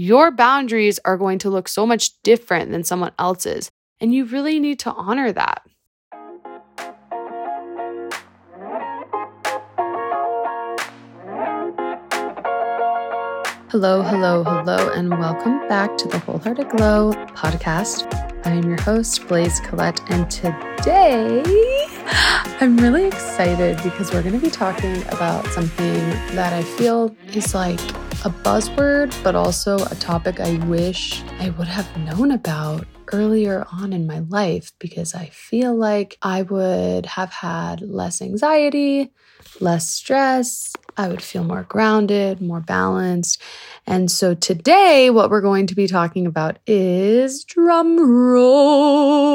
your boundaries are going to look so much different than someone else's. And you really need to honor that. Hello, hello, hello, and welcome back to the Wholehearted Glow podcast. I am your host, Blaise Collette, and today I'm really excited because we're going to be talking about something that I feel is like a buzzword, but also a topic I wish I would have known about earlier on in my life because I feel like I would have had less anxiety, less stress, I would feel more grounded, more balanced. And so today, what we're going to be talking about is drum roll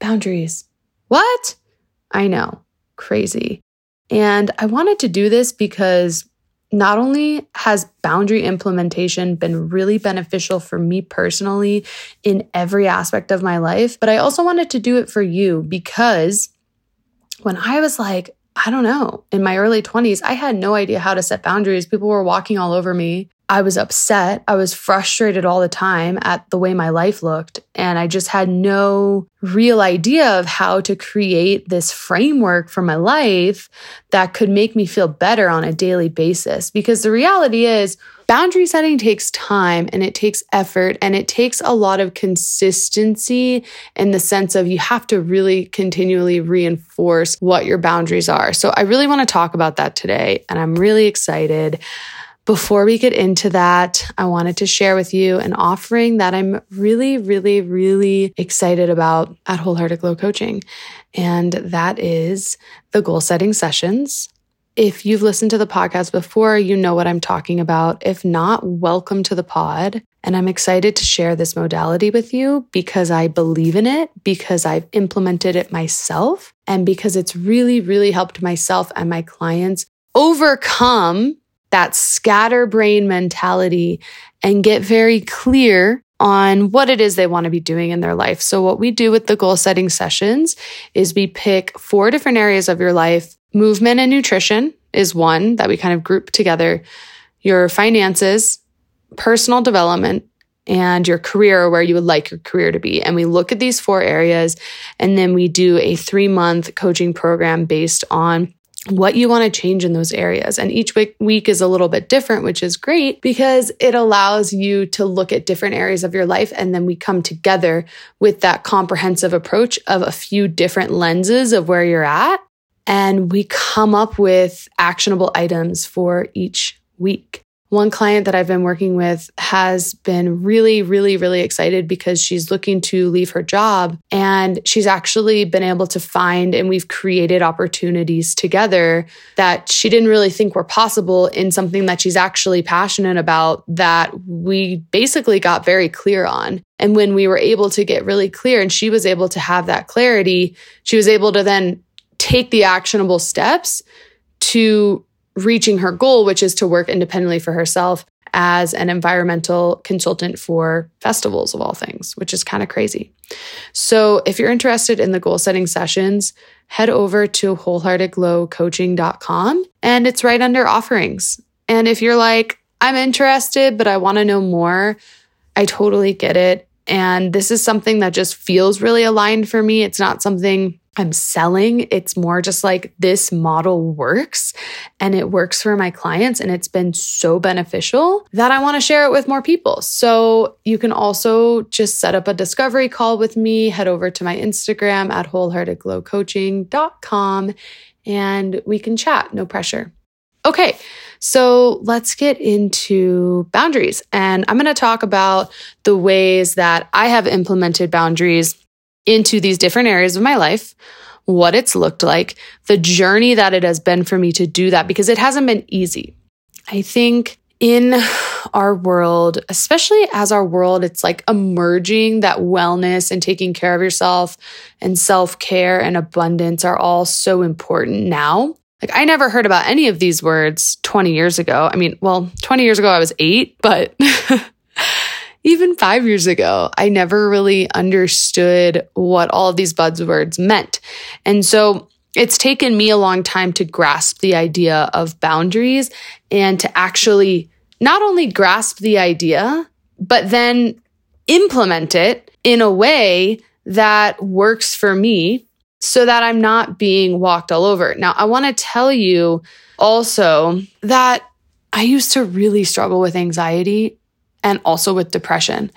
boundaries. What? I know, crazy. And I wanted to do this because not only has boundary implementation been really beneficial for me personally in every aspect of my life, but I also wanted to do it for you because when I was like, I don't know. In my early 20s, I had no idea how to set boundaries. People were walking all over me. I was upset. I was frustrated all the time at the way my life looked. And I just had no real idea of how to create this framework for my life that could make me feel better on a daily basis. Because the reality is, boundary setting takes time and it takes effort and it takes a lot of consistency in the sense of you have to really continually reinforce what your boundaries are. So I really want to talk about that today. And I'm really excited. Before we get into that, I wanted to share with you an offering that I'm really, really, really excited about at Wholehearted Glow Coaching. And that is the goal setting sessions. If you've listened to the podcast before, you know what I'm talking about. If not, welcome to the pod. And I'm excited to share this modality with you because I believe in it, because I've implemented it myself, and because it's really, really helped myself and my clients overcome that scatterbrain mentality and get very clear on what it is they want to be doing in their life. So, what we do with the goal setting sessions is we pick four different areas of your life. Movement and nutrition is one that we kind of group together, your finances, personal development, and your career, where you would like your career to be. And we look at these four areas and then we do a three month coaching program based on what you want to change in those areas. And each week, week is a little bit different, which is great because it allows you to look at different areas of your life. And then we come together with that comprehensive approach of a few different lenses of where you're at. And we come up with actionable items for each week. One client that I've been working with has been really, really, really excited because she's looking to leave her job and she's actually been able to find and we've created opportunities together that she didn't really think were possible in something that she's actually passionate about that we basically got very clear on. And when we were able to get really clear and she was able to have that clarity, she was able to then take the actionable steps to reaching her goal, which is to work independently for herself as an environmental consultant for festivals of all things, which is kind of crazy. So, if you're interested in the goal setting sessions, head over to wholeheartedglowcoaching.com and it's right under offerings. And if you're like, I'm interested, but I want to know more, I totally get it. And this is something that just feels really aligned for me. It's not something I'm selling. It's more just like this model works and it works for my clients. And it's been so beneficial that I want to share it with more people. So you can also just set up a discovery call with me, head over to my Instagram at wholeheartedglowcoaching.com and we can chat. No pressure. Okay, so let's get into boundaries. And I'm going to talk about the ways that I have implemented boundaries into these different areas of my life, what it's looked like, the journey that it has been for me to do that, because it hasn't been easy. I think in our world, especially as our world, it's like emerging that wellness and taking care of yourself and self care and abundance are all so important now. Like, I never heard about any of these words 20 years ago. I mean, well, 20 years ago, I was eight, but even five years ago, I never really understood what all of these buzzwords meant. And so it's taken me a long time to grasp the idea of boundaries and to actually not only grasp the idea, but then implement it in a way that works for me so that I'm not being walked all over. Now, I want to tell you also that I used to really struggle with anxiety and also with depression.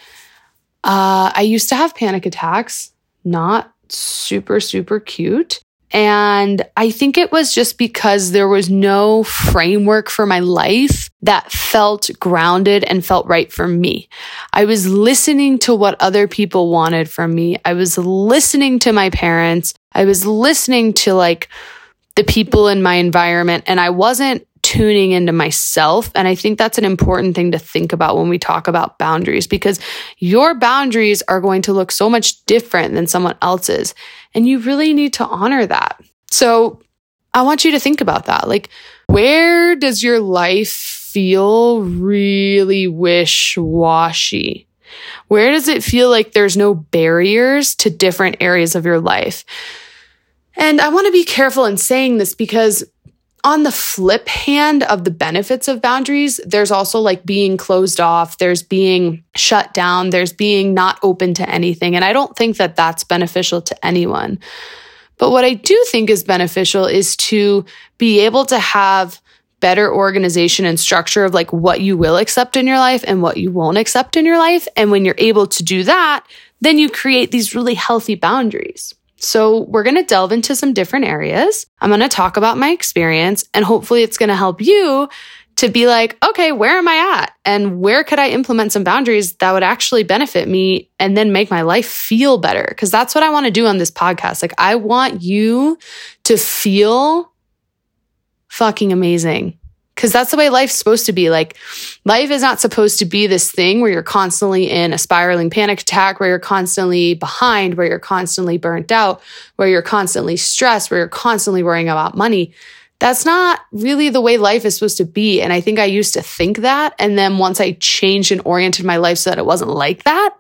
Uh, I used to have panic attacks, not super, super cute. And I think it was just because there was no framework for my life that felt grounded and felt right for me. I was listening to what other people wanted from me. I was listening to my parents. I was listening to like the people in my environment and I wasn't tuning into myself. And I think that's an important thing to think about when we talk about boundaries because your boundaries are going to look so much different than someone else's. And you really need to honor that. So I want you to think about that. Like, where does your life feel really wish washy? Where does it feel like there's no barriers to different areas of your life? And I want to be careful in saying this because on the flip hand of the benefits of boundaries, there's also like being closed off, there's being shut down, there's being not open to anything. And I don't think that that's beneficial to anyone. But what I do think is beneficial is to be able to have better organization and structure of like what you will accept in your life and what you won't accept in your life. And when you're able to do that, then you create these really healthy boundaries. So, we're going to delve into some different areas. I'm going to talk about my experience, and hopefully, it's going to help you to be like, okay, where am I at? And where could I implement some boundaries that would actually benefit me and then make my life feel better? Because that's what I want to do on this podcast. Like, I want you to feel fucking amazing. Cause that's the way life's supposed to be. Like, life is not supposed to be this thing where you're constantly in a spiraling panic attack, where you're constantly behind, where you're constantly burnt out, where you're constantly stressed, where you're constantly worrying about money. That's not really the way life is supposed to be. And I think I used to think that. And then once I changed and oriented my life so that it wasn't like that,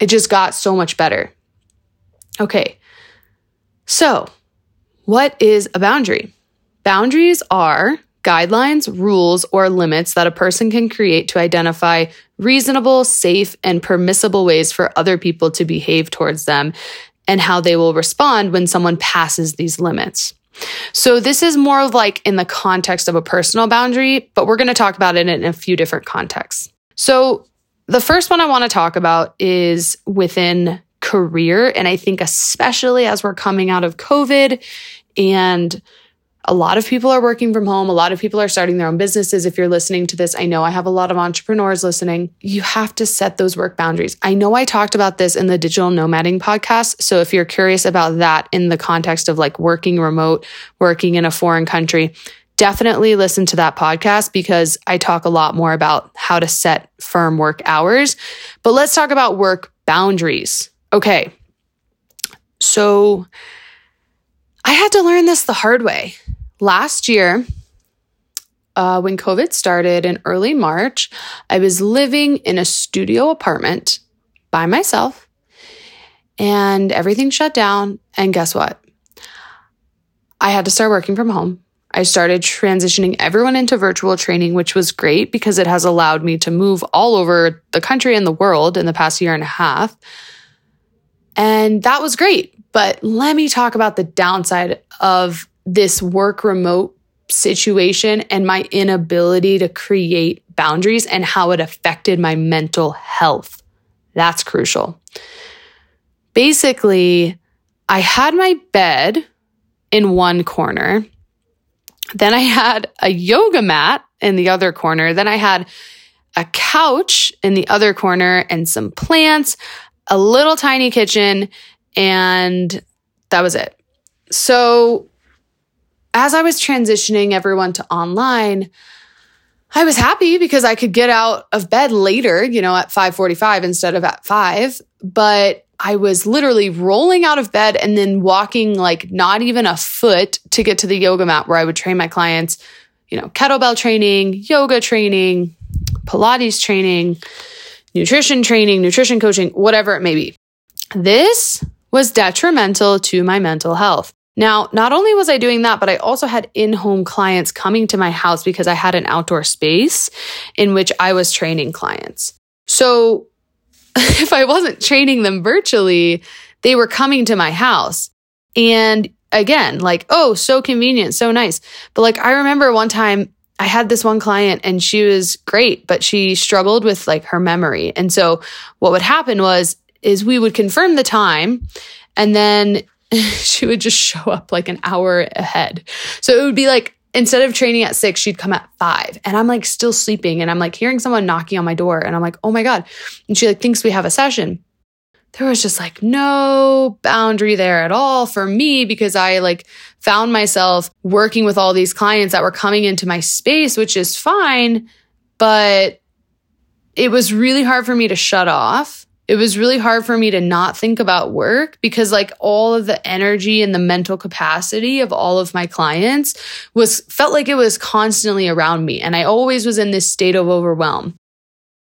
it just got so much better. Okay. So, what is a boundary? Boundaries are guidelines, rules, or limits that a person can create to identify reasonable, safe, and permissible ways for other people to behave towards them and how they will respond when someone passes these limits. So, this is more of like in the context of a personal boundary, but we're going to talk about it in a few different contexts. So, the first one I want to talk about is within career. And I think, especially as we're coming out of COVID and a lot of people are working from home. A lot of people are starting their own businesses. If you're listening to this, I know I have a lot of entrepreneurs listening. You have to set those work boundaries. I know I talked about this in the digital nomading podcast. So if you're curious about that in the context of like working remote, working in a foreign country, definitely listen to that podcast because I talk a lot more about how to set firm work hours. But let's talk about work boundaries. Okay. So I had to learn this the hard way last year, uh, when COVID started in early March, I was living in a studio apartment by myself and everything shut down. And guess what? I had to start working from home. I started transitioning everyone into virtual training, which was great because it has allowed me to move all over the country and the world in the past year and a half. And that was great. But let me talk about the downside of this work remote situation and my inability to create boundaries and how it affected my mental health. That's crucial. Basically, I had my bed in one corner. Then I had a yoga mat in the other corner. Then I had a couch in the other corner and some plants, a little tiny kitchen, and that was it. So as I was transitioning everyone to online, I was happy because I could get out of bed later, you know, at 5:45 instead of at 5, but I was literally rolling out of bed and then walking like not even a foot to get to the yoga mat where I would train my clients, you know, kettlebell training, yoga training, Pilates training, nutrition training, nutrition coaching, whatever it may be. This was detrimental to my mental health. Now, not only was I doing that, but I also had in home clients coming to my house because I had an outdoor space in which I was training clients. So if I wasn't training them virtually, they were coming to my house. And again, like, oh, so convenient, so nice. But like, I remember one time I had this one client and she was great, but she struggled with like her memory. And so what would happen was, is we would confirm the time and then she would just show up like an hour ahead. So it would be like, instead of training at six, she'd come at five and I'm like still sleeping and I'm like hearing someone knocking on my door and I'm like, oh my God. And she like thinks we have a session there was just like no boundary there at all for me because I like found myself working with all these clients that were coming into my space, which is fine, but it was really hard for me to shut off. It was really hard for me to not think about work because like all of the energy and the mental capacity of all of my clients was felt like it was constantly around me and I always was in this state of overwhelm.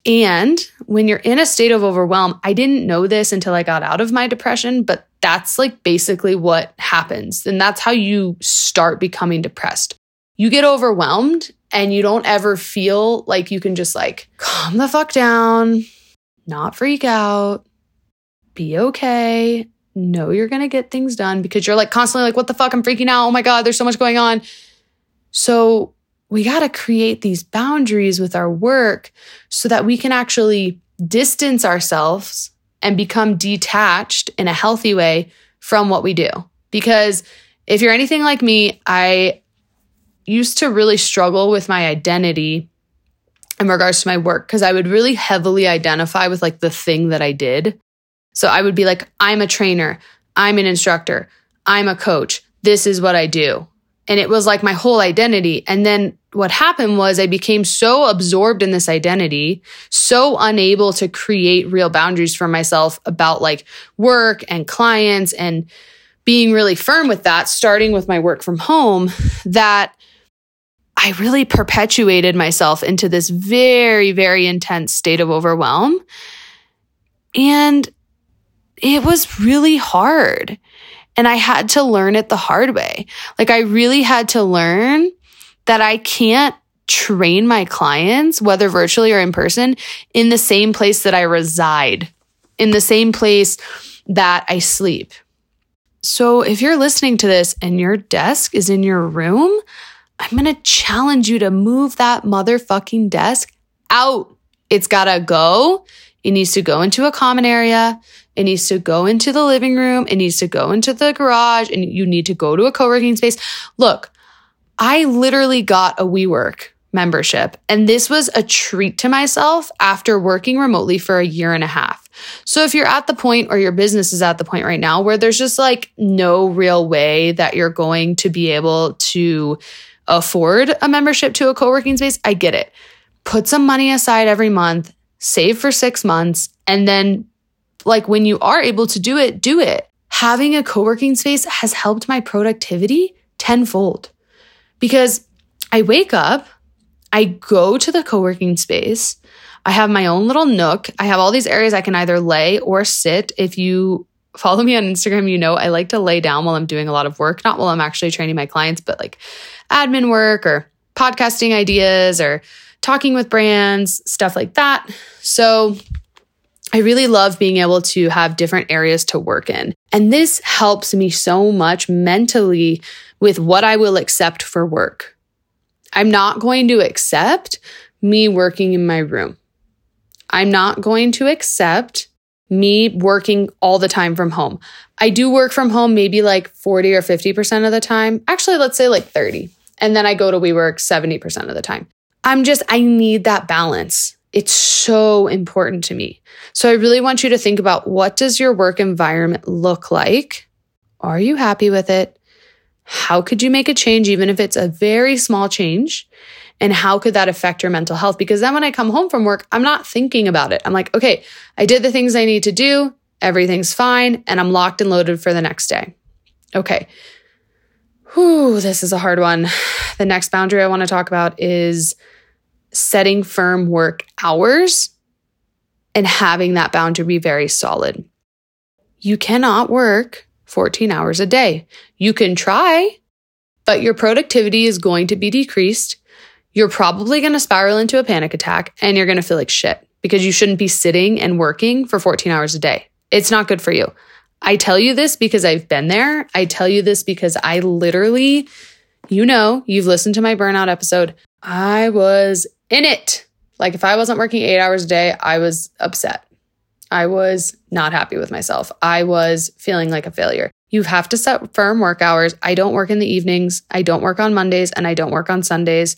And when you're in a state of overwhelm, I didn't know this until I got out of my depression, but that's like basically what happens. And that's how you start becoming depressed. You get overwhelmed and you don't ever feel like you can just like calm the fuck down, not freak out, be okay, know you're gonna get things done because you're like constantly like, what the fuck? I'm freaking out. Oh my God, there's so much going on. So we got to create these boundaries with our work so that we can actually distance ourselves and become detached in a healthy way from what we do. Because if you're anything like me, I used to really struggle with my identity in regards to my work because I would really heavily identify with like the thing that I did. So I would be like, I'm a trainer, I'm an instructor, I'm a coach, this is what I do. And it was like my whole identity. And then what happened was I became so absorbed in this identity, so unable to create real boundaries for myself about like work and clients and being really firm with that, starting with my work from home, that I really perpetuated myself into this very, very intense state of overwhelm. And it was really hard. And I had to learn it the hard way. Like I really had to learn that I can't train my clients, whether virtually or in person, in the same place that I reside, in the same place that I sleep. So if you're listening to this and your desk is in your room, I'm going to challenge you to move that motherfucking desk out. It's got to go. It needs to go into a common area. It needs to go into the living room. It needs to go into the garage and you need to go to a co-working space. Look, I literally got a WeWork membership and this was a treat to myself after working remotely for a year and a half. So if you're at the point or your business is at the point right now where there's just like no real way that you're going to be able to afford a membership to a co-working space, I get it. Put some money aside every month, save for 6 months and then like when you are able to do it, do it. Having a co working space has helped my productivity tenfold because I wake up, I go to the co working space, I have my own little nook. I have all these areas I can either lay or sit. If you follow me on Instagram, you know I like to lay down while I'm doing a lot of work, not while I'm actually training my clients, but like admin work or podcasting ideas or talking with brands, stuff like that. So I really love being able to have different areas to work in. And this helps me so much mentally with what I will accept for work. I'm not going to accept me working in my room. I'm not going to accept me working all the time from home. I do work from home maybe like 40 or 50% of the time. Actually, let's say like 30. And then I go to WeWork 70% of the time. I'm just, I need that balance. It's so important to me. So I really want you to think about what does your work environment look like? Are you happy with it? How could you make a change even if it's a very small change? And how could that affect your mental health? Because then when I come home from work, I'm not thinking about it. I'm like, okay, I did the things I need to do. Everything's fine. And I'm locked and loaded for the next day. Okay. Whew, this is a hard one. The next boundary I want to talk about is setting firm work hours and having that boundary be very solid. You cannot work 14 hours a day. You can try, but your productivity is going to be decreased. You're probably going to spiral into a panic attack and you're going to feel like shit because you shouldn't be sitting and working for 14 hours a day. It's not good for you. I tell you this because I've been there. I tell you this because I literally, you know, you've listened to my burnout episode. I was in it. Like if I wasn't working eight hours a day, I was upset. I was not happy with myself. I was feeling like a failure. You have to set firm work hours. I don't work in the evenings. I don't work on Mondays and I don't work on Sundays.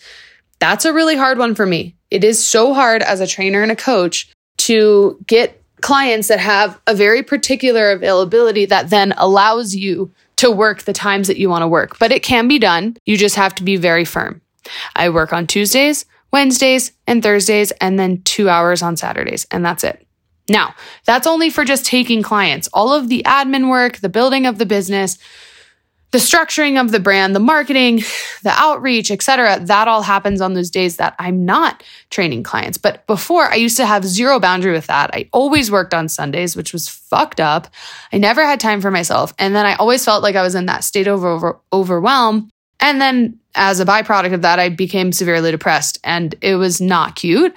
That's a really hard one for me. It is so hard as a trainer and a coach to get clients that have a very particular availability that then allows you to work the times that you want to work. But it can be done. You just have to be very firm. I work on Tuesdays, Wednesdays, and Thursdays, and then two hours on Saturdays, and that's it. Now, that's only for just taking clients. All of the admin work, the building of the business, the structuring of the brand, the marketing, the outreach, etc. That all happens on those days that I'm not training clients. But before I used to have zero boundary with that. I always worked on Sundays, which was fucked up. I never had time for myself. And then I always felt like I was in that state of over, overwhelm. And then as a byproduct of that, I became severely depressed and it was not cute.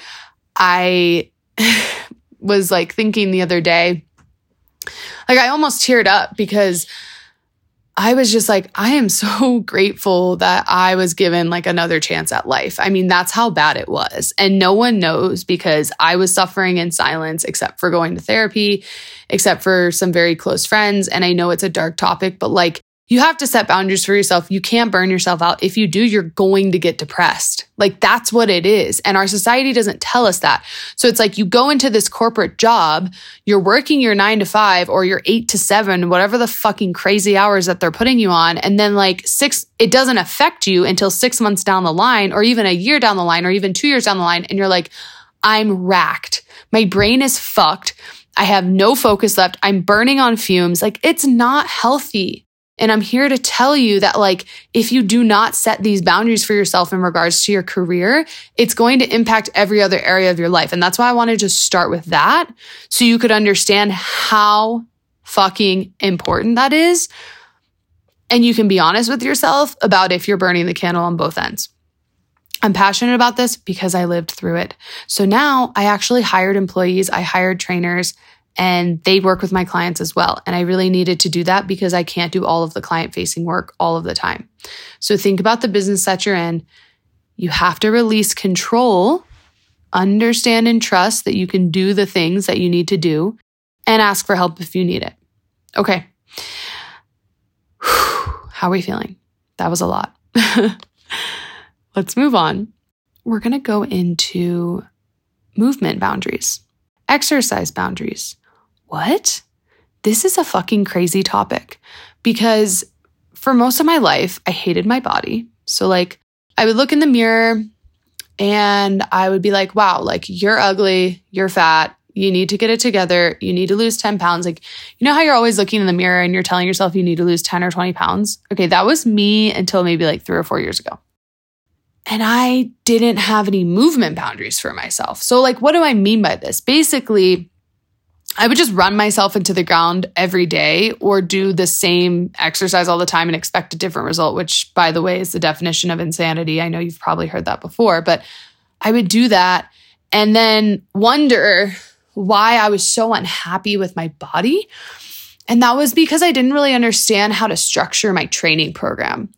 I was like thinking the other day, like I almost teared up because I was just like, I am so grateful that I was given like another chance at life. I mean, that's how bad it was. And no one knows because I was suffering in silence, except for going to therapy, except for some very close friends. And I know it's a dark topic, but like, you have to set boundaries for yourself. You can't burn yourself out. If you do, you're going to get depressed. Like that's what it is. And our society doesn't tell us that. So it's like you go into this corporate job, you're working your nine to five or your eight to seven, whatever the fucking crazy hours that they're putting you on. And then like six, it doesn't affect you until six months down the line or even a year down the line or even two years down the line. And you're like, I'm racked. My brain is fucked. I have no focus left. I'm burning on fumes. Like it's not healthy. And I'm here to tell you that, like, if you do not set these boundaries for yourself in regards to your career, it's going to impact every other area of your life. And that's why I wanted to start with that so you could understand how fucking important that is. And you can be honest with yourself about if you're burning the candle on both ends. I'm passionate about this because I lived through it. So now I actually hired employees, I hired trainers, and they work with my clients as well. And I really needed to do that because I can't do all of the client facing work all of the time. So think about the business that you're in. You have to release control, understand and trust that you can do the things that you need to do, and ask for help if you need it. Okay. How are we feeling? That was a lot. Let's move on. We're going to go into movement boundaries, exercise boundaries, what? This is a fucking crazy topic because for most of my life, I hated my body. So, like, I would look in the mirror and I would be like, wow, like, you're ugly, you're fat, you need to get it together, you need to lose 10 pounds. Like, you know how you're always looking in the mirror and you're telling yourself you need to lose 10 or 20 pounds? Okay, that was me until maybe like three or four years ago. And I didn't have any movement boundaries for myself. So, like, what do I mean by this? Basically, I would just run myself into the ground every day or do the same exercise all the time and expect a different result, which, by the way, is the definition of insanity. I know you've probably heard that before, but I would do that and then wonder why I was so unhappy with my body. And that was because I didn't really understand how to structure my training program.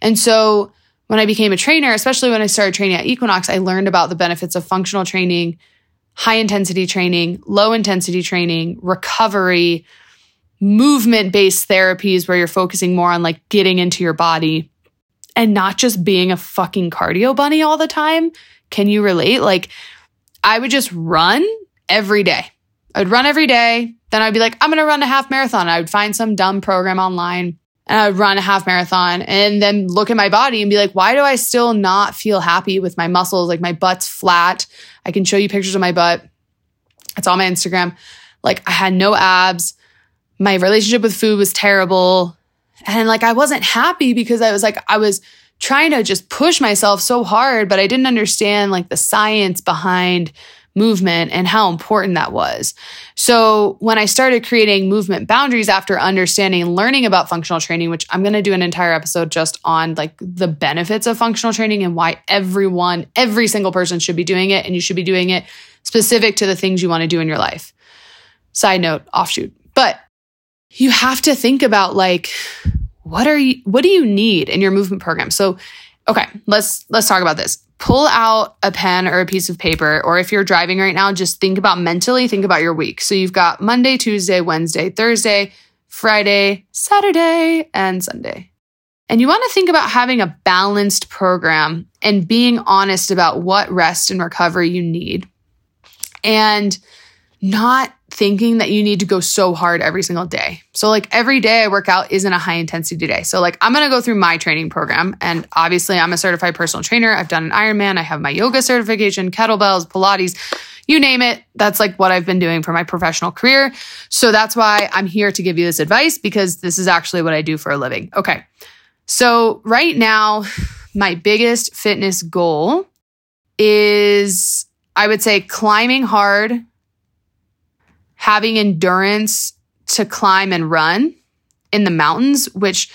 And so when I became a trainer, especially when I started training at Equinox, I learned about the benefits of functional training high intensity training, low intensity training, recovery, movement based therapies where you're focusing more on like getting into your body and not just being a fucking cardio bunny all the time. Can you relate? Like, I would just run every day. I'd run every day. Then I'd be like, I'm going to run a half marathon. I would find some dumb program online and I would run a half marathon and then look at my body and be like, why do I still not feel happy with my muscles? Like my butt's flat. I can show you pictures of my butt. It's on my Instagram. Like I had no abs. My relationship with food was terrible. And like I wasn't happy because I was like, I was trying to just push myself so hard, but I didn't understand like the science behind movement and how important that was. So when I started creating movement boundaries after understanding and learning about functional training, which I'm going to do an entire episode just on like the benefits of functional training and why everyone, every single person should be doing it and you should be doing it specific to the things you want to do in your life. Side note, offshoot. But you have to think about like what are you what do you need in your movement program? So okay, let's let's talk about this pull out a pen or a piece of paper, or if you're driving right now, just think about mentally, think about your week. So you've got Monday, Tuesday, Wednesday, Thursday, Friday, Saturday, and Sunday. And you want to think about having a balanced program and being honest about what rest and recovery you need. And not thinking that you need to go so hard every single day. So, like every day I work out isn't a high intensity day. So, like I'm gonna go through my training program. And obviously, I'm a certified personal trainer. I've done an Ironman, I have my yoga certification, kettlebells, Pilates, you name it. That's like what I've been doing for my professional career. So, that's why I'm here to give you this advice because this is actually what I do for a living. Okay. So, right now, my biggest fitness goal is I would say climbing hard having endurance to climb and run in the mountains, which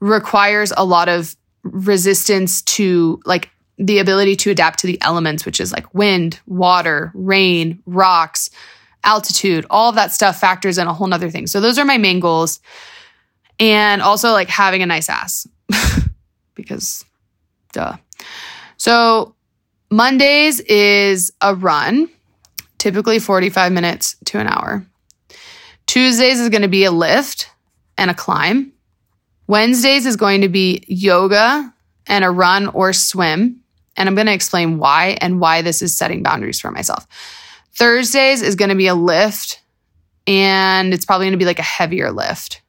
requires a lot of resistance to like the ability to adapt to the elements, which is like wind, water, rain, rocks, altitude, all of that stuff factors in a whole nother thing. So those are my main goals. And also like having a nice ass because duh. So Mondays is a run typically 45 minutes to an hour. Tuesdays is going to be a lift and a climb. Wednesdays is going to be yoga and a run or swim. And I'm going to explain why and why this is setting boundaries for myself. Thursdays is going to be a lift and it's probably going to be like a heavier lift.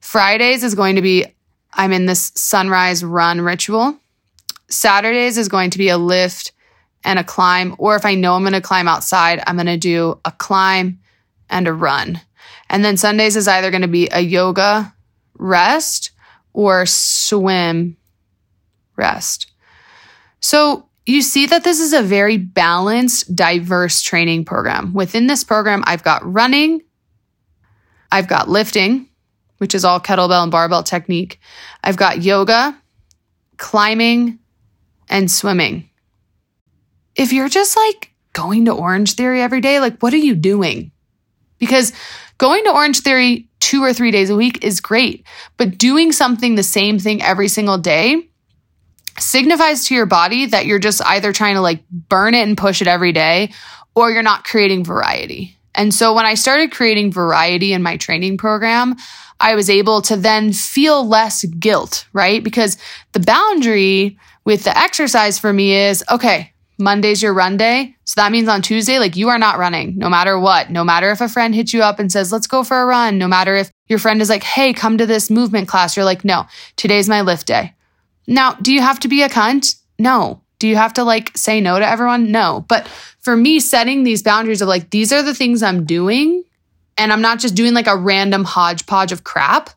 Fridays is going to be I'm in this sunrise run ritual. Saturdays is going to be a lift and a climb. Or if I know I'm going to climb outside, I'm going to do a climb and a run. And then Sundays is either going to be a yoga rest or swim rest. So you see that this is a very balanced, diverse training program. Within this program, I've got running, I've got lifting, which is all kettlebell and barbell technique. I've got yoga, climbing, and swimming if you're just like going to Orangetheory every day, like what are you doing? Because going to Orangetheory two or three days a week is great, but doing something the same thing every single day signifies to your body that you're just either trying to like burn it and push it every day or you're not creating variety. And so when I started creating variety in my training program, I was able to then feel less guilt, right? Because the boundary with the exercise for me is okay, Monday's your run day. So that means on Tuesday, like you are not running no matter what. No matter if a friend hits you up and says, let's go for a run. No matter if your friend is like, hey, come to this movement class. You're like, no, today's my lift day. Now, do you have to be a cunt? No. Do you have to like say no to everyone? No. But for me, setting these boundaries of like, these are the things I'm doing, and I'm not just doing like a random hodgepodge of crap,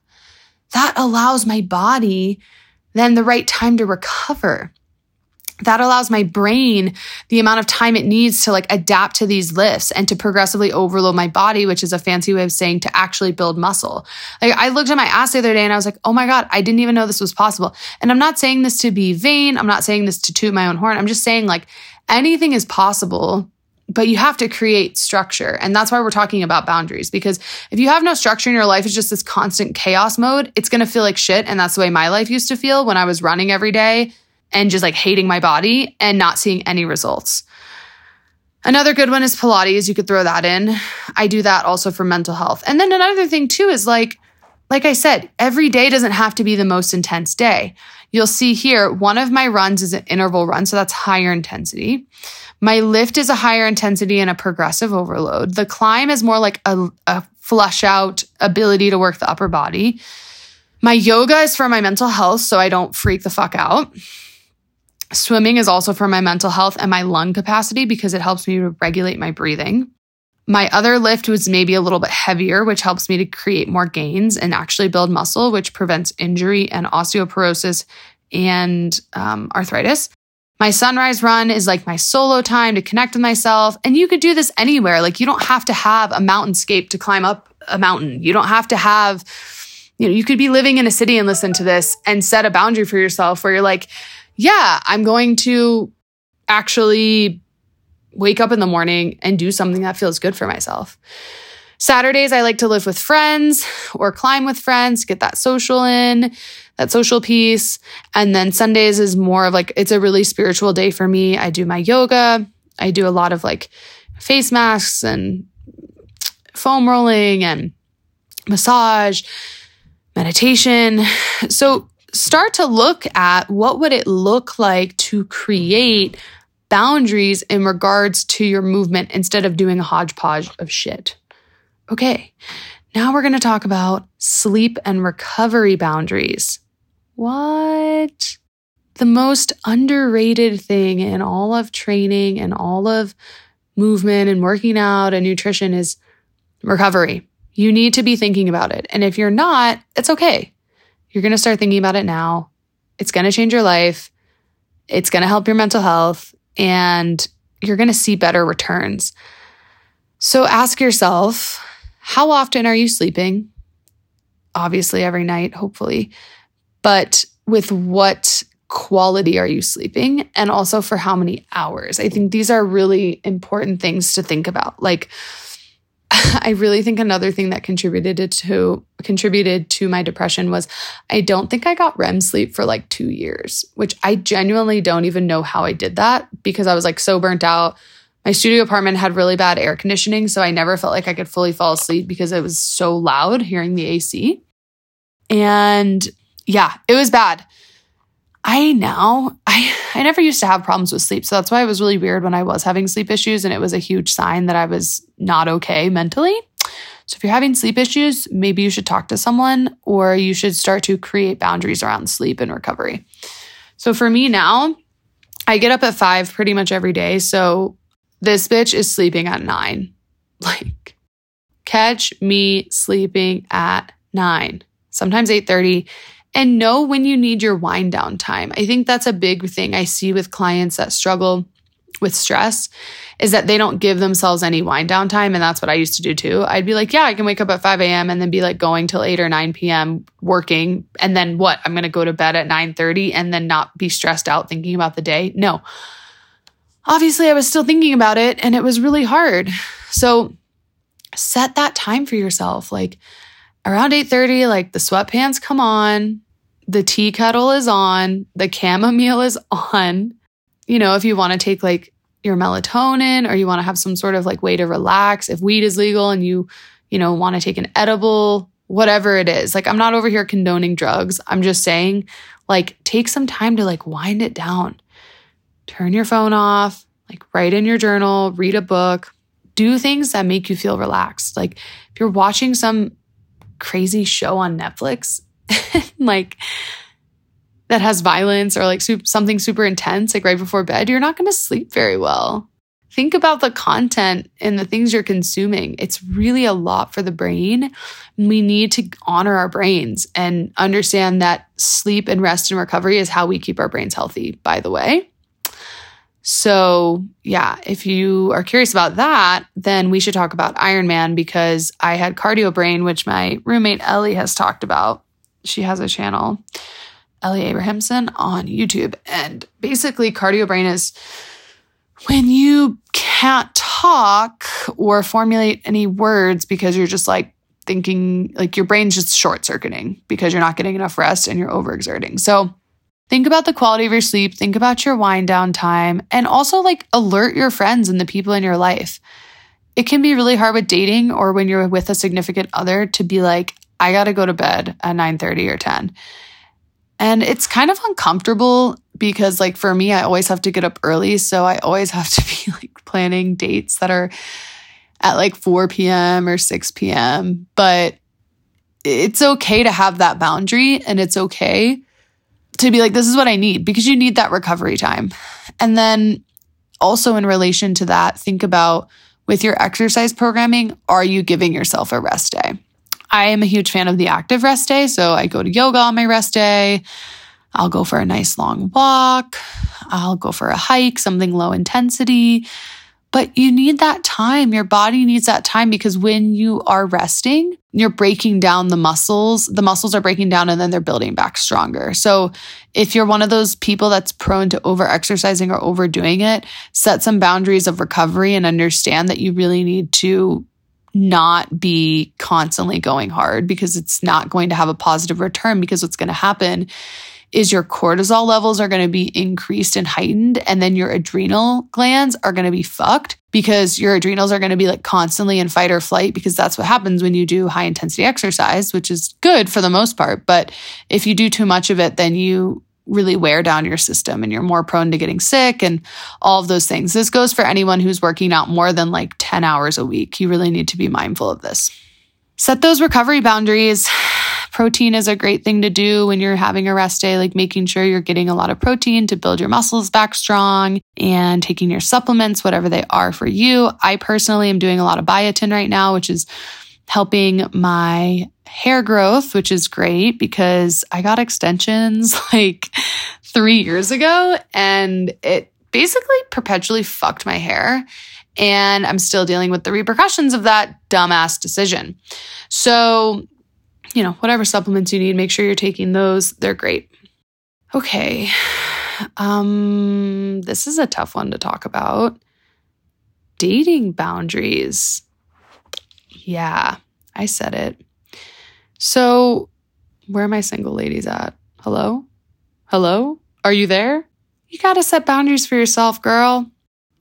that allows my body then the right time to recover that allows my brain the amount of time it needs to like adapt to these lifts and to progressively overload my body, which is a fancy way of saying to actually build muscle. Like I looked at my ass the other day and I was like, oh my God, I didn't even know this was possible. And I'm not saying this to be vain. I'm not saying this to toot my own horn. I'm just saying like anything is possible but you have to create structure. And that's why we're talking about boundaries because if you have no structure in your life, it's just this constant chaos mode, it's going to feel like shit. And that's the way my life used to feel when I was running every day and just like hating my body and not seeing any results. Another good one is Pilates. You could throw that in. I do that also for mental health. And then another thing too is like, like I said, every day doesn't have to be the most intense day. You'll see here, one of my runs is an interval run, so that's higher intensity. My lift is a higher intensity and a progressive overload. The climb is more like a, a flush out ability to work the upper body. My yoga is for my mental health, so I don't freak the fuck out. Swimming is also for my mental health and my lung capacity because it helps me to regulate my breathing. My other lift was maybe a little bit heavier, which helps me to create more gains and actually build muscle, which prevents injury and osteoporosis and um, arthritis. My sunrise run is like my solo time to connect with myself. And you could do this anywhere. Like you don't have to have a mountainscape to climb up a mountain. You don't have to have, you know, you could be living in a city and listen to this and set a boundary for yourself where you're like, yeah, I'm going to actually wake up in the morning and do something that feels good for myself. Saturdays, I like to live with friends or climb with friends, get that social in, that social piece. And then Sundays is more of like, it's a really spiritual day for me. I do my yoga, I do a lot of like face masks and foam rolling and massage, meditation. So start to look at what would it look like to create boundaries in regards to your movement instead of doing a hodgepodge of shit. Okay, now we're going to talk about sleep and recovery boundaries. What? The most underrated thing in all of training and all of movement and working out and nutrition is recovery. You need to be thinking about it. And if you're not, it's okay. You're going to start thinking about it now. It's going to change your life. It's going to help your mental health and you're going to see better returns. So ask yourself, how often are you sleeping? Obviously, every night, hopefully. But with what quality are you sleeping? And also for how many hours? I think these are really important things to think about. Like, I really think another thing that contributed to contributed to my depression was I don't think I got REM sleep for like 2 years, which I genuinely don't even know how I did that because I was like so burnt out my studio apartment had really bad air conditioning, so I never felt like I could fully fall asleep because it was so loud hearing the AC. And yeah, it was bad. I now I I never used to have problems with sleep. So that's why it was really weird when I was having sleep issues and it was a huge sign that I was not okay mentally. So if you're having sleep issues, maybe you should talk to someone or you should start to create boundaries around sleep and recovery. So for me now, I get up at 5 pretty much every day. So this bitch is sleeping at nine. Like, catch me sleeping at nine, sometimes 8:30. And know when you need your wind down time. I think that's a big thing I see with clients that struggle with stress is that they don't give themselves any wind down time. And that's what I used to do too. I'd be like, yeah, I can wake up at 5 a.m. and then be like going till 8 or 9 p.m. working. And then what? I'm going to go to bed at 9 30 and then not be stressed out thinking about the day. No, obviously I was still thinking about it and it was really hard. So set that time for yourself. Like around 8:30 like the sweatpants come on, the tea kettle is on, the chamomile is on. You know, if you want to take like your melatonin or you want to have some sort of like way to relax, if weed is legal and you, you know, want to take an edible, whatever it is. Like I'm not over here condoning drugs. I'm just saying like take some time to like wind it down turn your phone off, like write in your journal, read a book, do things that make you feel relaxed. Like if you're watching some crazy show on Netflix, like that has violence or like something super intense, like right before bed, you're not going to sleep very well. Think about the content and the things you're consuming. It's really a lot for the brain. We need to honor our brains and understand that sleep and rest and recovery is how we keep our brains healthy, by the way. So, yeah, if you are curious about that, then we should talk about Ironman because I had cardio brain, which my roommate Ellie has talked about. She has a channel, Ellie Abrahamson, on YouTube. And basically, cardio brain is when you can't talk or formulate any words because you're just like thinking, like your brain's just short circuiting because you're not getting enough rest and you're overexerting. So, Think about the quality of your sleep, think about your wind down time, and also like alert your friends and the people in your life. It can be really hard with dating or when you're with a significant other to be like, I got to go to bed at 9:30 or 10. And it's kind of uncomfortable because like for me I always have to get up early, so I always have to be like planning dates that are at like 4 p.m. or 6 p.m. But it's okay to have that boundary and it's okay to be like, this is what I need because you need that recovery time. And then also in relation to that, think about with your exercise programming, are you giving yourself a rest day? I am a huge fan of the active rest day. So I go to yoga on my rest day. I'll go for a nice long walk. I'll go for a hike, something low intensity. But you need that time. Your body needs that time because when you are resting, you're breaking down the muscles. The muscles are breaking down and then they're building back stronger. So if you're one of those people that's prone to over exercising or overdoing it, set some boundaries of recovery and understand that you really need to not be constantly going hard because it's not going to have a positive return because what's going to happen is your cortisol levels are going to be increased and heightened. And then your adrenal glands are going to be fucked because your adrenals are going to be like constantly in fight or flight because that's what happens when you do high intensity exercise, which is good for the most part. But if you do too much of it, then you really wear down your system and you're more prone to getting sick and all of those things. This goes for anyone who's working out more than like 10 hours a week. You really need to be mindful of this. Set those recovery boundaries Protein is a great thing to do when you're having a rest day, like making sure you're getting a lot of protein to build your muscles back strong and taking your supplements, whatever they are for you. I personally am doing a lot of biotin right now, which is helping my hair growth, which is great because I got extensions like three years ago and it basically perpetually fucked my hair. And I'm still dealing with the repercussions of that dumbass decision. So you know, whatever supplements you need, make sure you're taking those. They're great. Okay. Um, this is a tough one to talk about. Dating boundaries. Yeah, I said it. So, where are my single ladies at? Hello? Hello? Are you there? You got to set boundaries for yourself, girl.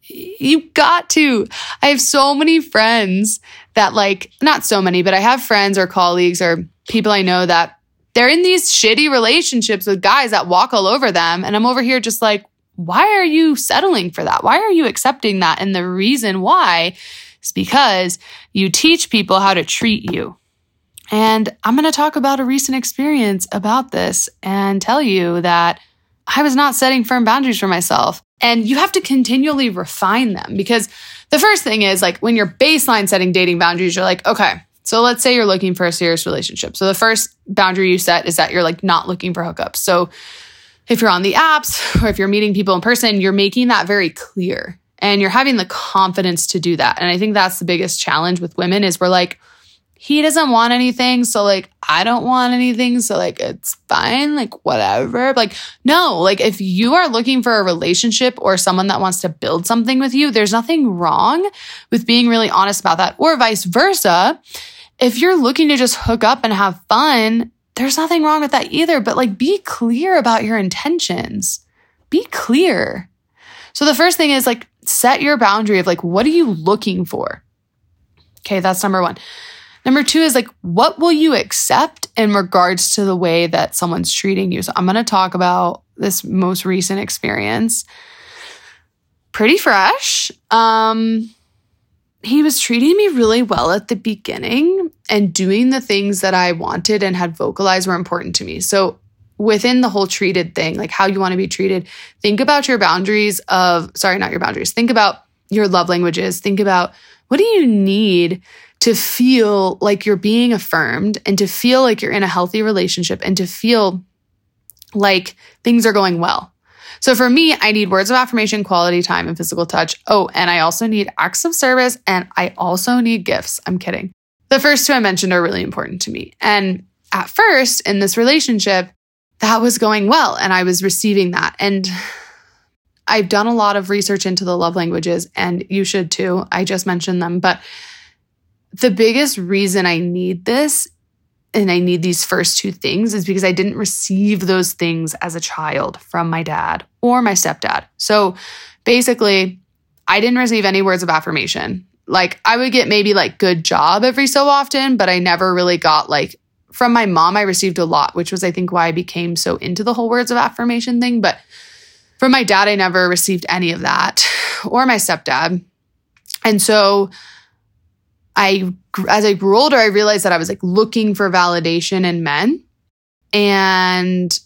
You got to. I have so many friends that, like, not so many, but I have friends or colleagues or people I know that they're in these shitty relationships with guys that walk all over them. And I'm over here just like, why are you settling for that? Why are you accepting that? And the reason why is because you teach people how to treat you. And I'm going to talk about a recent experience about this and tell you that I was not setting firm boundaries for myself. And you have to continually refine them because the first thing is like when you're baseline setting dating boundaries, you're like, okay, so let's say you're looking for a serious relationship. So the first boundary you set is that you're like not looking for hookups. So if you're on the apps or if you're meeting people in person, you're making that very clear and you're having the confidence to do that. And I think that's the biggest challenge with women is we're like, he doesn't want anything. So like, I don't want anything. So like, it's fine. Like, whatever. Like, no, like if you are looking for a relationship or someone that wants to build something with you, there's nothing wrong with being really honest about that or vice versa. If you're looking to just hook up and have fun, there's nothing wrong with that either. But like, be clear about your intentions. Be clear. So the first thing is like, set your boundary of like, what are you looking for? Okay. That's number one. Number two is like, what will you accept in regards to the way that someone's treating you? So I'm going to talk about this most recent experience. Pretty fresh. Um, he was treating me really well at the beginning and doing the things that I wanted and had vocalized were important to me. So within the whole treated thing, like how you want to be treated, think about your boundaries of, sorry, not your boundaries. Think about your love languages. Think about what do you need to feel like you're being affirmed and to feel like you're in a healthy relationship and to feel like things are going well. So for me, I need words of affirmation, quality time, and physical touch. Oh, and I also need acts of service and I also need gifts. I'm kidding. The first two I mentioned are really important to me. And at first in this relationship, that was going well and I was receiving that. And I've done a lot of research into the love languages and you should too. I just mentioned them, but the biggest reason I need this and I need these first two things is because I didn't receive those things as a child from my dad or my stepdad. So basically, I didn't receive any words of affirmation. Like I would get maybe like good job every so often, but I never really got like from my mom, I received a lot, which was I think why I became so into the whole words of affirmation thing. But from my dad, I never received any of that or my stepdad. And so I, as I grew older, I realized that I was like looking for validation in men. And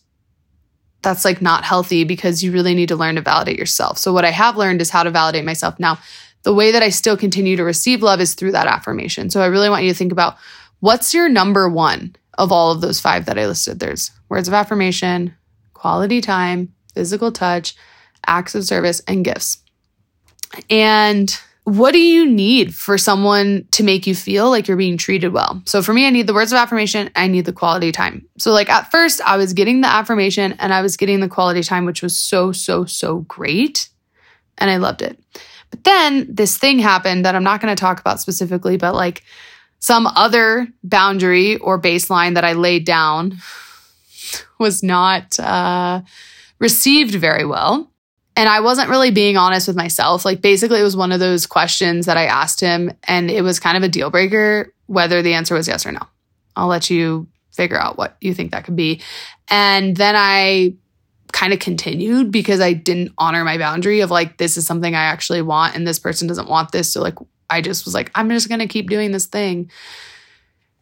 that's like not healthy because you really need to learn to validate yourself. So, what I have learned is how to validate myself. Now, the way that I still continue to receive love is through that affirmation. So, I really want you to think about what's your number one of all of those five that I listed. There's words of affirmation, quality time, physical touch, acts of service, and gifts. And what do you need for someone to make you feel like you're being treated well? So for me, I need the words of affirmation. I need the quality time. So like at first, I was getting the affirmation and I was getting the quality time, which was so, so, so great. And I loved it. But then this thing happened that I'm not going to talk about specifically, but like some other boundary or baseline that I laid down was not uh, received very well. And I wasn't really being honest with myself. Like, basically, it was one of those questions that I asked him, and it was kind of a deal breaker whether the answer was yes or no. I'll let you figure out what you think that could be. And then I kind of continued because I didn't honor my boundary of like, this is something I actually want, and this person doesn't want this. So, like, I just was like, I'm just going to keep doing this thing.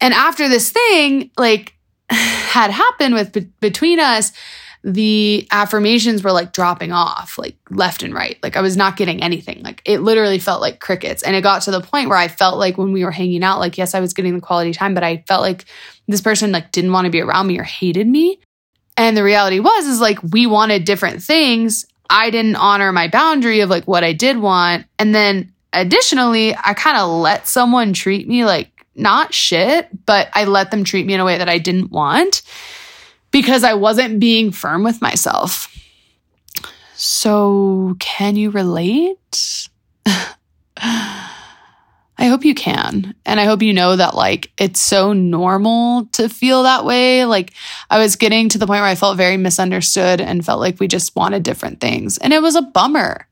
And after this thing, like, had happened with between us, the affirmations were like dropping off, like left and right. Like I was not getting anything. Like it literally felt like crickets. And it got to the point where I felt like when we were hanging out, like, yes, I was getting the quality time, but I felt like this person like didn't want to be around me or hated me. And the reality was, is like we wanted different things. I didn't honor my boundary of like what I did want. And then additionally, I kind of let someone treat me like not shit, but I let them treat me in a way that I didn't want because I wasn't being firm with myself. So, can you relate? I hope you can. And I hope you know that, like, it's so normal to feel that way. Like, I was getting to the point where I felt very misunderstood and felt like we just wanted different things. And it was a bummer.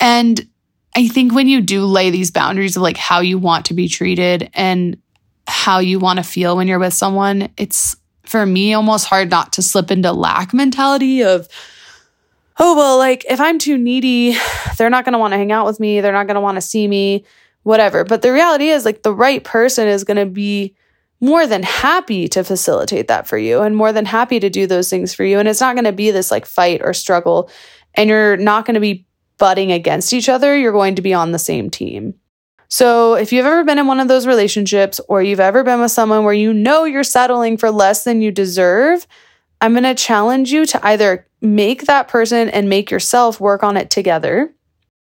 And I think when you do lay these boundaries of like how you want to be treated and how you want to feel when you're with someone, it's for me almost hard not to slip into lack mentality of, oh, well, like if I'm too needy, they're not going to want to hang out with me. They're not going to want to see me, whatever. But the reality is, like, the right person is going to be more than happy to facilitate that for you and more than happy to do those things for you. And it's not going to be this like fight or struggle. And you're not going to be butting against each other. You're going to be on the same team. So, if you've ever been in one of those relationships or you've ever been with someone where you know you're settling for less than you deserve, I'm going to challenge you to either make that person and make yourself work on it together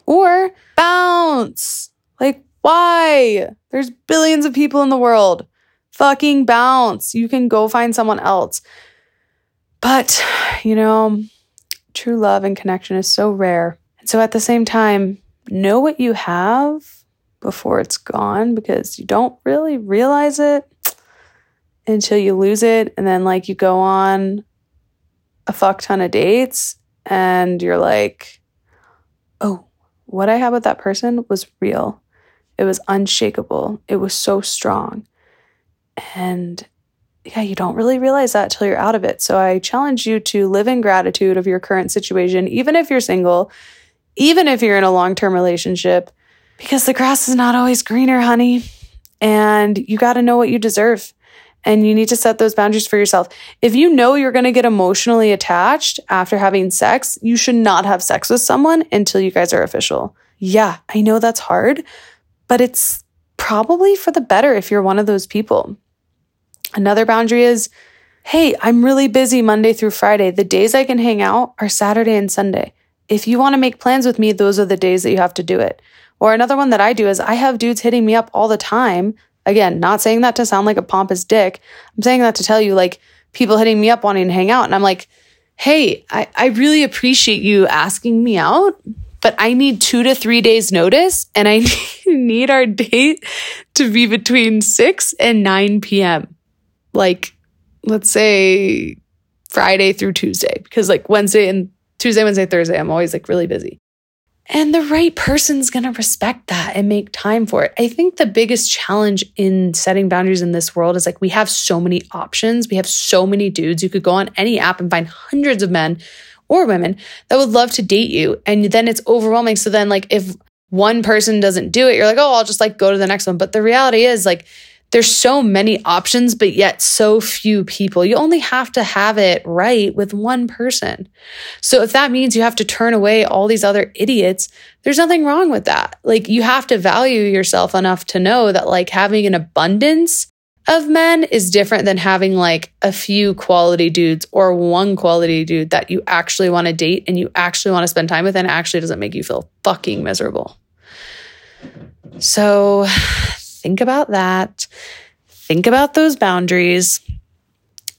or bounce. Like, why? There's billions of people in the world. Fucking bounce. You can go find someone else. But, you know, true love and connection is so rare. And so at the same time, know what you have before it's gone because you don't really realize it until you lose it. And then, like, you go on a fuck ton of dates and you're like, oh, what I had with that person was real. It was unshakable. It was so strong. And yeah, you don't really realize that till you're out of it. So I challenge you to live in gratitude of your current situation, even if you're single, even if you're in a long term relationship, because the grass is not always greener, honey. And you got to know what you deserve. And you need to set those boundaries for yourself. If you know you're going to get emotionally attached after having sex, you should not have sex with someone until you guys are official. Yeah, I know that's hard, but it's probably for the better if you're one of those people. Another boundary is hey, I'm really busy Monday through Friday. The days I can hang out are Saturday and Sunday. If you want to make plans with me, those are the days that you have to do it. Or another one that I do is I have dudes hitting me up all the time. Again, not saying that to sound like a pompous dick. I'm saying that to tell you like people hitting me up wanting to hang out. And I'm like, hey, I, I really appreciate you asking me out, but I need two to three days notice and I need our date to be between 6 and 9 p.m. Like, let's say Friday through Tuesday, because like Wednesday and Tuesday, Wednesday, Thursday, I'm always like really busy. And the right person's going to respect that and make time for it. I think the biggest challenge in setting boundaries in this world is like we have so many options. We have so many dudes. You could go on any app and find hundreds of men or women that would love to date you. And then it's overwhelming. So then, like, if one person doesn't do it, you're like, oh, I'll just like go to the next one. But the reality is, like, there's so many options, but yet so few people. You only have to have it right with one person. So if that means you have to turn away all these other idiots, there's nothing wrong with that. Like you have to value yourself enough to know that like having an abundance of men is different than having like a few quality dudes or one quality dude that you actually want to date and you actually want to spend time with and actually doesn't make you feel fucking miserable. So think about that. Think about those boundaries.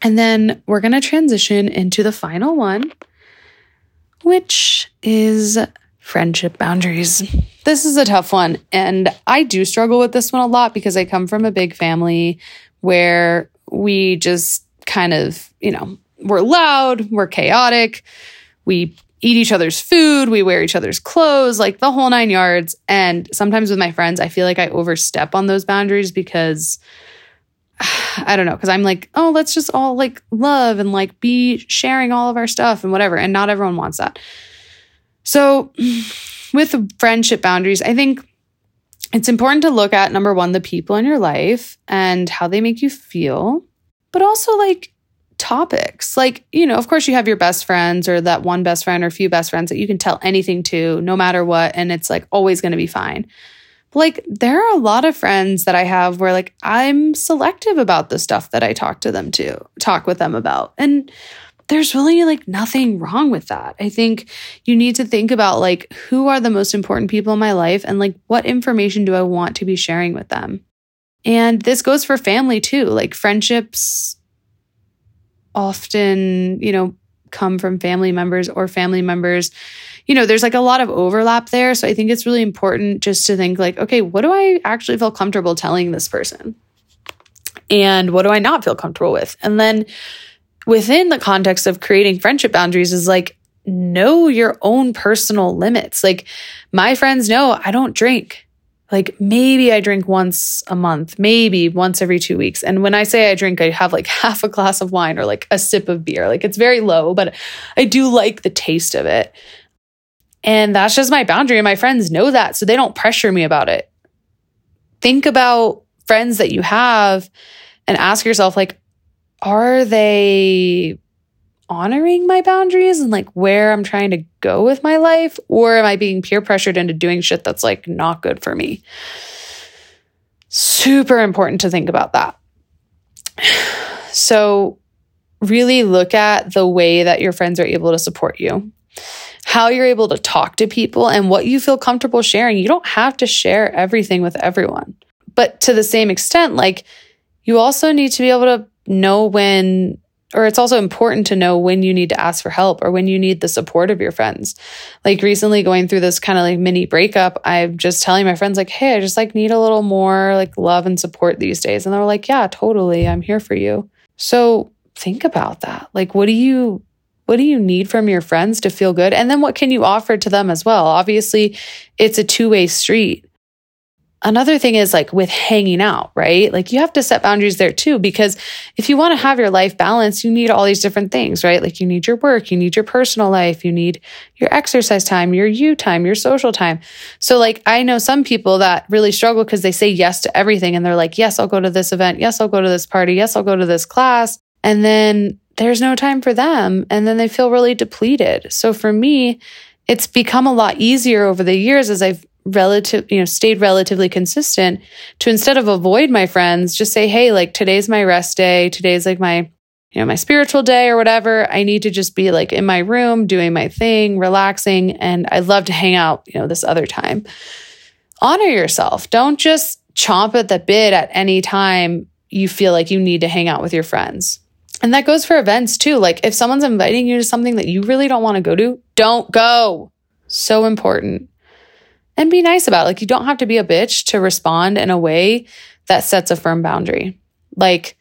And then we're going to transition into the final one, which is friendship boundaries. This is a tough one. And I do struggle with this one a lot because I come from a big family where we just kind of, you know, we're loud, we're chaotic, we eat each other's food, we wear each other's clothes, like the whole nine yards. And sometimes with my friends, I feel like I overstep on those boundaries because I don't know, because I'm like, oh, let's just all like love and like be sharing all of our stuff and whatever. And not everyone wants that. So, with friendship boundaries, I think it's important to look at number one, the people in your life and how they make you feel, but also like topics. Like, you know, of course, you have your best friends or that one best friend or few best friends that you can tell anything to no matter what. And it's like always going to be fine. But like, there are a lot of friends that I have where like I'm selective about the stuff that I talk to them to, talk with them about. And there's really like nothing wrong with that. I think you need to think about like who are the most important people in my life and like what information do I want to be sharing with them. And this goes for family too. Like friendships often, you know, come from family members or family members. You know, there's like a lot of overlap there. So I think it's really important just to think like, okay, what do I actually feel comfortable telling this person? And what do I not feel comfortable with? And then within the context of creating friendship boundaries is like know your own personal limits. Like my friends know I don't drink. Like maybe I drink once a month, maybe once every two weeks. And when I say I drink, I have like half a glass of wine or like a sip of beer. Like it's very low, but I do like the taste of it. And that's just my boundary. And my friends know that. So they don't pressure me about it. Think about friends that you have and ask yourself, like, are they honoring my boundaries and like where I'm trying to go with my life? Or am I being peer pressured into doing shit that's like not good for me? Super important to think about that. So, really look at the way that your friends are able to support you, how you're able to talk to people, and what you feel comfortable sharing. You don't have to share everything with everyone. But to the same extent, like you also need to be able to know when or it's also important to know when you need to ask for help or when you need the support of your friends. Like recently going through this kind of like mini breakup, I'm just telling my friends like, "Hey, I just like need a little more like love and support these days." And they're like, "Yeah, totally. I'm here for you." So, think about that. Like what do you what do you need from your friends to feel good? And then what can you offer to them as well? Obviously, it's a two-way street. Another thing is like with hanging out, right? Like you have to set boundaries there too, because if you want to have your life balance, you need all these different things, right? Like you need your work, you need your personal life, you need your exercise time, your you time, your social time. So, like, I know some people that really struggle because they say yes to everything and they're like, yes, I'll go to this event. Yes, I'll go to this party. Yes, I'll go to this class. And then there's no time for them. And then they feel really depleted. So, for me, it's become a lot easier over the years as I've relative, you know, stayed relatively consistent to instead of avoid my friends, just say, hey, like today's my rest day. Today's like my, you know, my spiritual day or whatever. I need to just be like in my room doing my thing, relaxing. And I'd love to hang out, you know, this other time. Honor yourself. Don't just chomp at the bit at any time you feel like you need to hang out with your friends. And that goes for events too. Like if someone's inviting you to something that you really don't want to go to, don't go. So important and be nice about it. Like you don't have to be a bitch to respond in a way that sets a firm boundary. Like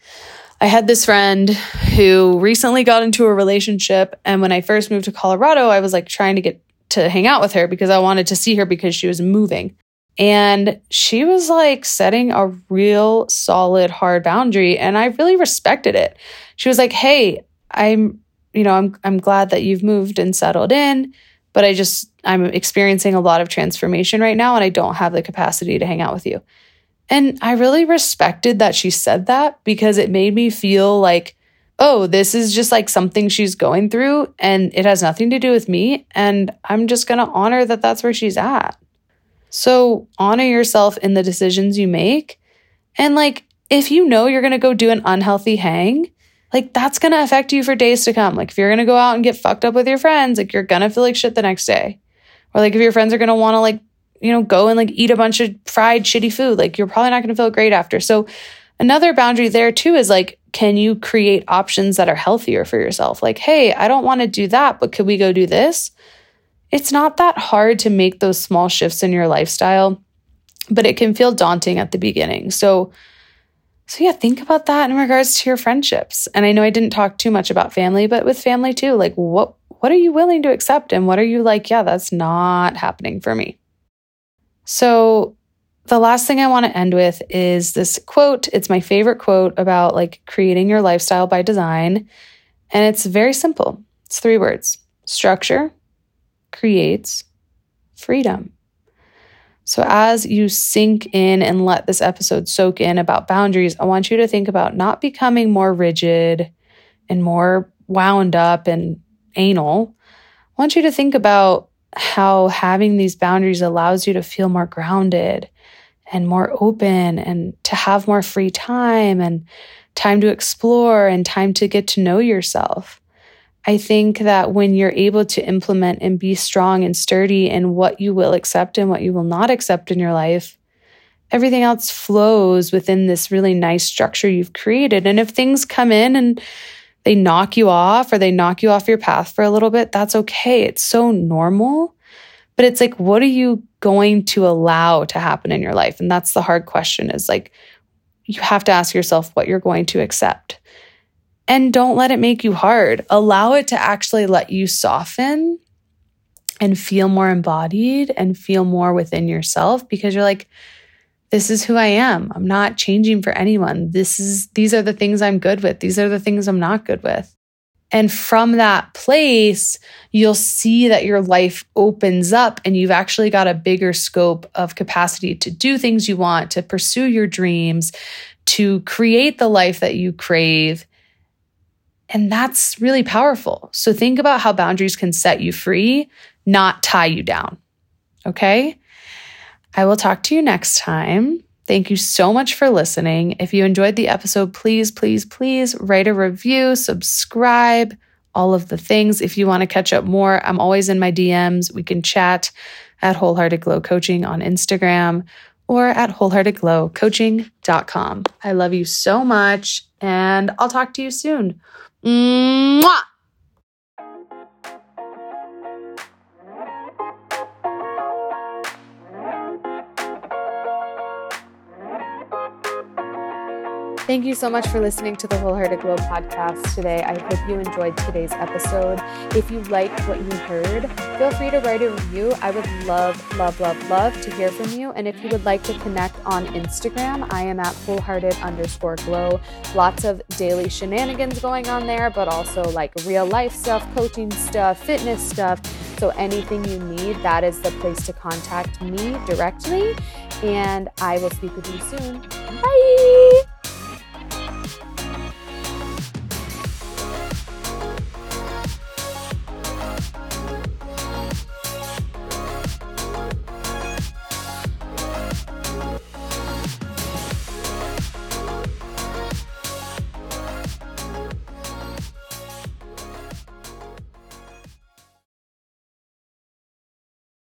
I had this friend who recently got into a relationship and when I first moved to Colorado, I was like trying to get to hang out with her because I wanted to see her because she was moving. And she was like setting a real solid hard boundary and I really respected it. She was like, "Hey, I'm you know, I'm I'm glad that you've moved and settled in, but I just I'm experiencing a lot of transformation right now and I don't have the capacity to hang out with you. And I really respected that she said that because it made me feel like, oh, this is just like something she's going through and it has nothing to do with me. And I'm just going to honor that that's where she's at. So honor yourself in the decisions you make. And like, if you know you're going to go do an unhealthy hang, like that's going to affect you for days to come. Like if you're going to go out and get fucked up with your friends, like you're going to feel like shit the next day. Or like if your friends are going to want to like, you know, go and like eat a bunch of fried shitty food, like you're probably not going to feel great after. So another boundary there too is like can you create options that are healthier for yourself? Like, hey, I don't want to do that, but could we go do this? It's not that hard to make those small shifts in your lifestyle, but it can feel daunting at the beginning. So so, yeah, think about that in regards to your friendships. And I know I didn't talk too much about family, but with family too, like what what are you willing to accept and what are you like, yeah, that's not happening for me. So, the last thing I want to end with is this quote. It's my favorite quote about like creating your lifestyle by design, and it's very simple. It's three words. Structure creates freedom. So, as you sink in and let this episode soak in about boundaries, I want you to think about not becoming more rigid and more wound up and anal. I want you to think about how having these boundaries allows you to feel more grounded and more open and to have more free time and time to explore and time to get to know yourself. I think that when you're able to implement and be strong and sturdy in what you will accept and what you will not accept in your life, everything else flows within this really nice structure you've created. And if things come in and they knock you off or they knock you off your path for a little bit, that's okay. It's so normal. But it's like, what are you going to allow to happen in your life? And that's the hard question is like, you have to ask yourself what you're going to accept. And don't let it make you hard. Allow it to actually let you soften and feel more embodied and feel more within yourself because you're like, this is who I am. I'm not changing for anyone. This is these are the things I'm good with. These are the things I'm not good with. And from that place, you'll see that your life opens up and you've actually got a bigger scope of capacity to do things you want, to pursue your dreams, to create the life that you crave and that's really powerful. So think about how boundaries can set you free, not tie you down. Okay. I will talk to you next time. Thank you so much for listening. If you enjoyed the episode, please, please, please write a review, subscribe, all of the things. If you want to catch up more, I'm always in my DMs. We can chat at Wholehearted Glow Coaching on Instagram or at wholeheartedglowcoaching.com. I love you so much, and I'll talk to you soon. Mwah! Thank you so much for listening to the Wholehearted Glow podcast today. I hope you enjoyed today's episode. If you liked what you heard, feel free to write a review. I would love, love, love, love to hear from you. And if you would like to connect on Instagram, I am at wholehearted underscore glow. Lots of daily shenanigans going on there, but also like real life stuff, coaching stuff, fitness stuff. So anything you need, that is the place to contact me directly. And I will speak with you soon. Bye.